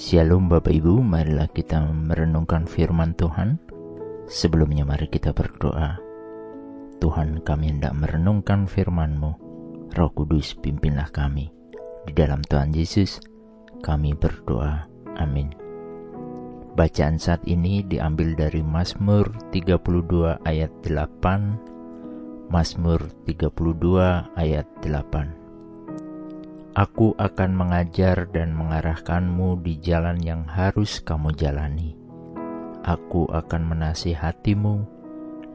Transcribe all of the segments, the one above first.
Shalom Bapak Ibu, marilah kita merenungkan firman Tuhan. Sebelumnya mari kita berdoa. Tuhan kami hendak merenungkan firman-Mu. Roh Kudus pimpinlah kami. Di dalam Tuhan Yesus kami berdoa. Amin. Bacaan saat ini diambil dari Mazmur 32 ayat 8. Mazmur 32 ayat 8. Aku akan mengajar dan mengarahkanmu di jalan yang harus kamu jalani. Aku akan menasihatimu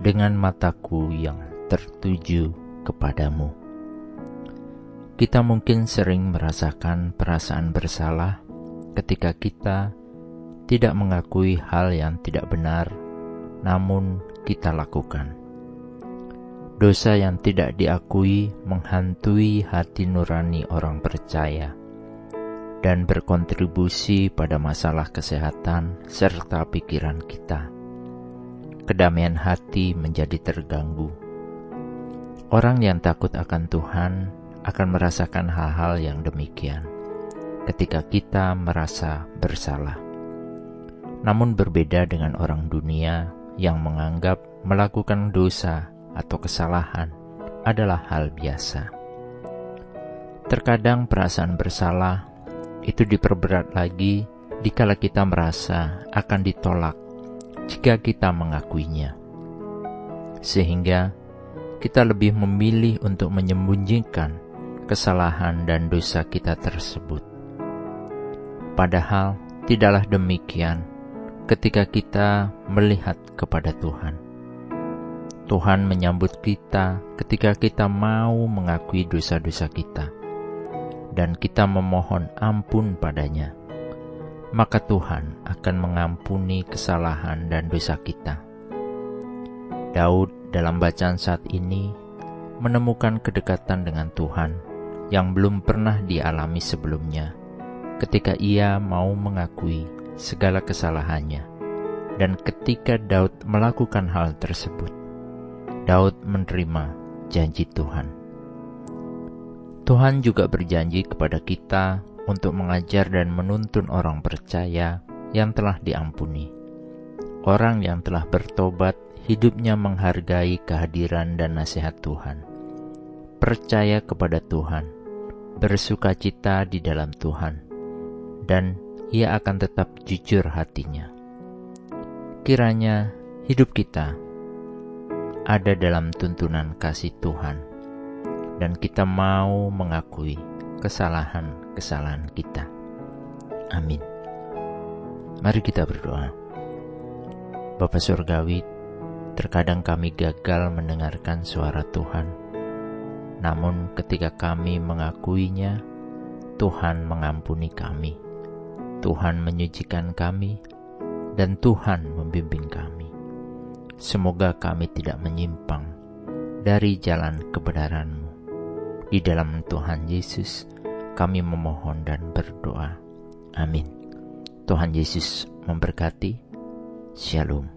dengan mataku yang tertuju kepadamu. Kita mungkin sering merasakan perasaan bersalah ketika kita tidak mengakui hal yang tidak benar, namun kita lakukan Dosa yang tidak diakui menghantui hati nurani orang percaya dan berkontribusi pada masalah kesehatan serta pikiran kita. Kedamaian hati menjadi terganggu. Orang yang takut akan Tuhan akan merasakan hal-hal yang demikian ketika kita merasa bersalah. Namun, berbeda dengan orang dunia yang menganggap melakukan dosa atau kesalahan adalah hal biasa. Terkadang perasaan bersalah itu diperberat lagi dikala kita merasa akan ditolak jika kita mengakuinya. Sehingga kita lebih memilih untuk menyembunyikan kesalahan dan dosa kita tersebut. Padahal tidaklah demikian ketika kita melihat kepada Tuhan. Tuhan menyambut kita ketika kita mau mengakui dosa-dosa kita dan kita memohon ampun padanya. Maka Tuhan akan mengampuni kesalahan dan dosa kita. Daud dalam bacaan saat ini menemukan kedekatan dengan Tuhan yang belum pernah dialami sebelumnya ketika ia mau mengakui segala kesalahannya. Dan ketika Daud melakukan hal tersebut, Daud menerima janji Tuhan. Tuhan juga berjanji kepada kita untuk mengajar dan menuntun orang percaya yang telah diampuni. Orang yang telah bertobat, hidupnya menghargai kehadiran dan nasihat Tuhan. Percaya kepada Tuhan, bersuka cita di dalam Tuhan, dan ia akan tetap jujur hatinya. Kiranya hidup kita ada dalam tuntunan kasih Tuhan, dan kita mau mengakui kesalahan-kesalahan kita. Amin. Mari kita berdoa. Bapa Surgawi, terkadang kami gagal mendengarkan suara Tuhan, namun ketika kami mengakuinya, Tuhan mengampuni kami, Tuhan menyucikan kami, dan Tuhan membimbing kami. Semoga kami tidak menyimpang dari jalan kebenaran-Mu. Di dalam Tuhan Yesus, kami memohon dan berdoa. Amin. Tuhan Yesus memberkati. Shalom.